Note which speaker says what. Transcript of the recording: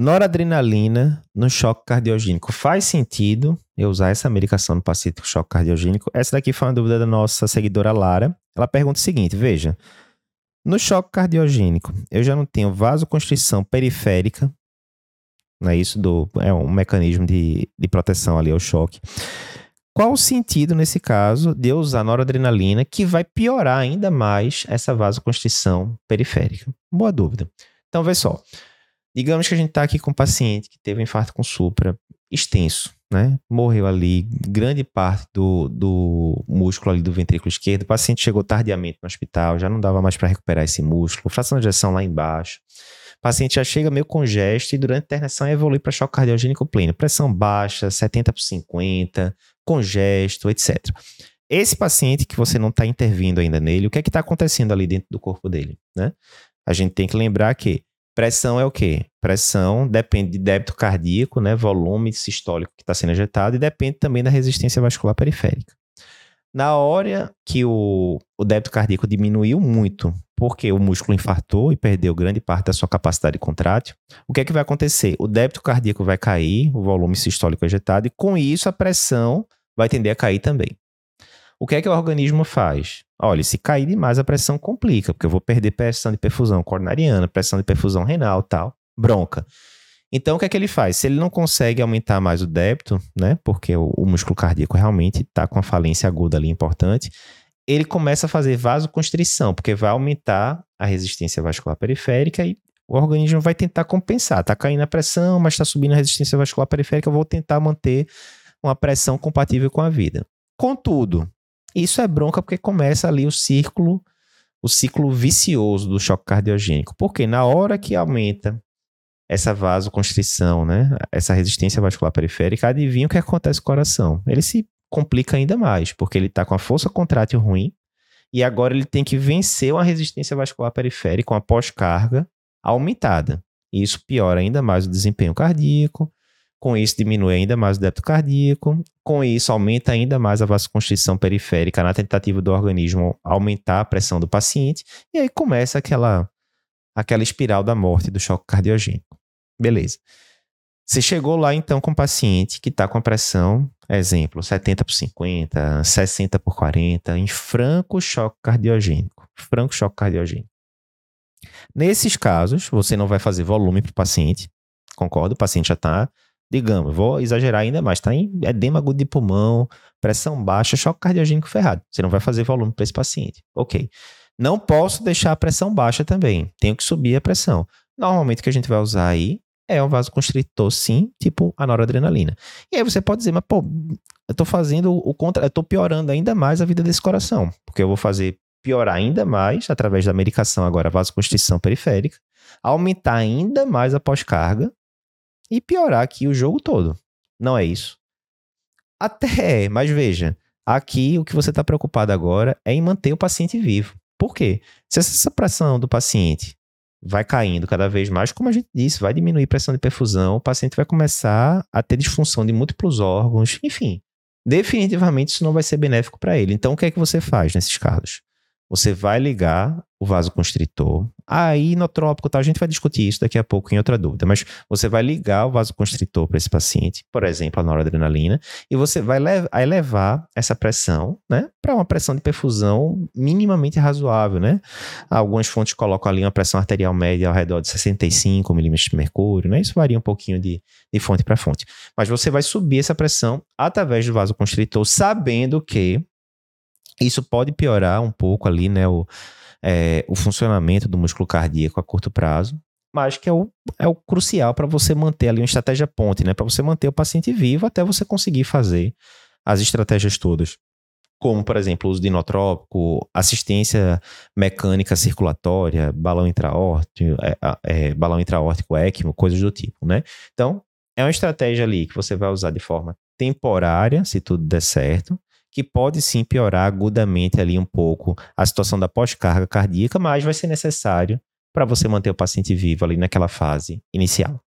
Speaker 1: Noradrenalina no choque cardiogênico. Faz sentido eu usar essa medicação no paciente com choque cardiogênico? Essa daqui foi uma dúvida da nossa seguidora Lara. Ela pergunta o seguinte: veja, no choque cardiogênico, eu já não tenho vasoconstrição periférica, não é isso? Do, é um mecanismo de, de proteção ali ao choque. Qual o sentido, nesse caso, de eu usar noradrenalina que vai piorar ainda mais essa vasoconstrição periférica? Boa dúvida. Então, vê só. Digamos que a gente está aqui com um paciente que teve um infarto com supra extenso, né? Morreu ali grande parte do, do músculo ali do ventrículo esquerdo. O paciente chegou tardiamente no hospital, já não dava mais para recuperar esse músculo, fração de ejeção lá embaixo. O paciente já chega meio congesto e durante a internação evolui para choque cardiogênico pleno. Pressão baixa, 70 por 50, congesto, etc. Esse paciente que você não está intervindo ainda nele, o que é que está acontecendo ali dentro do corpo dele, né? A gente tem que lembrar que Pressão é o quê? Pressão depende de débito cardíaco, né, volume sistólico que está sendo ejetado, e depende também da resistência vascular periférica. Na hora que o, o débito cardíaco diminuiu muito, porque o músculo infartou e perdeu grande parte da sua capacidade contrátil, o que é que vai acontecer? O débito cardíaco vai cair, o volume sistólico ejetado, e com isso a pressão vai tender a cair também. O que é que o organismo faz? Olha, se cair demais a pressão complica, porque eu vou perder pressão de perfusão coronariana, pressão de perfusão renal, tal, bronca. Então, o que é que ele faz? Se ele não consegue aumentar mais o débito, né, porque o, o músculo cardíaco realmente está com a falência aguda ali importante, ele começa a fazer vasoconstrição, porque vai aumentar a resistência vascular periférica e o organismo vai tentar compensar. Está caindo a pressão, mas está subindo a resistência vascular periférica, eu vou tentar manter uma pressão compatível com a vida. Contudo, isso é bronca porque começa ali o círculo, o ciclo vicioso do choque cardiogênico. Porque na hora que aumenta essa vasoconstrição, né, essa resistência vascular periférica, adivinha o que acontece com o coração? Ele se complica ainda mais, porque ele está com a força contrátil ruim e agora ele tem que vencer uma resistência vascular periférica, uma pós-carga aumentada. E isso piora ainda mais o desempenho cardíaco, com isso, diminui ainda mais o débito cardíaco. Com isso, aumenta ainda mais a vasoconstrição periférica na tentativa do organismo aumentar a pressão do paciente. E aí começa aquela, aquela espiral da morte do choque cardiogênico. Beleza. Você chegou lá então com um paciente que está com a pressão, exemplo, 70 por 50, 60 por 40, em franco choque cardiogênico. Franco choque cardiogênico. Nesses casos, você não vai fazer volume para o paciente, concordo? O paciente já está digamos, vou exagerar ainda mais, tá em edema agudo de pulmão, pressão baixa, choque cardiogênico ferrado. Você não vai fazer volume para esse paciente. Ok. Não posso deixar a pressão baixa também. Tenho que subir a pressão. Normalmente o que a gente vai usar aí é um vasoconstritor, sim, tipo a noradrenalina. E aí você pode dizer, mas pô, eu tô fazendo o contra, eu tô piorando ainda mais a vida desse coração, porque eu vou fazer piorar ainda mais através da medicação agora vasoconstrição periférica, aumentar ainda mais a pós-carga e piorar aqui o jogo todo. Não é isso? Até mas veja, aqui o que você está preocupado agora é em manter o paciente vivo. Por quê? Se essa pressão do paciente vai caindo cada vez mais, como a gente disse, vai diminuir a pressão de perfusão, o paciente vai começar a ter disfunção de múltiplos órgãos, enfim. Definitivamente isso não vai ser benéfico para ele. Então o que é que você faz nesses casos? Você vai ligar o vasoconstritor. Aí, inotrópico, tá? a gente vai discutir isso daqui a pouco em outra dúvida, mas você vai ligar o vasoconstritor para esse paciente, por exemplo, a noradrenalina, e você vai elevar essa pressão, né, para uma pressão de perfusão minimamente razoável, né? Algumas fontes colocam ali uma pressão arterial média ao redor de 65 milímetros de mercúrio, né? Isso varia um pouquinho de, de fonte para fonte. Mas você vai subir essa pressão através do vasoconstritor, sabendo que isso pode piorar um pouco ali, né, o, é, o funcionamento do músculo cardíaco a curto prazo, mas que é o, é o crucial para você manter ali uma estratégia ponte, né, para você manter o paciente vivo até você conseguir fazer as estratégias todas. Como, por exemplo, o uso de inotrópico, assistência mecânica circulatória, balão intraórtico, é, é, balão intraórtico ECMO, coisas do tipo, né? Então, é uma estratégia ali que você vai usar de forma temporária, se tudo der certo, que pode sim piorar agudamente ali um pouco a situação da pós-carga cardíaca, mas vai ser necessário para você manter o paciente vivo ali naquela fase inicial.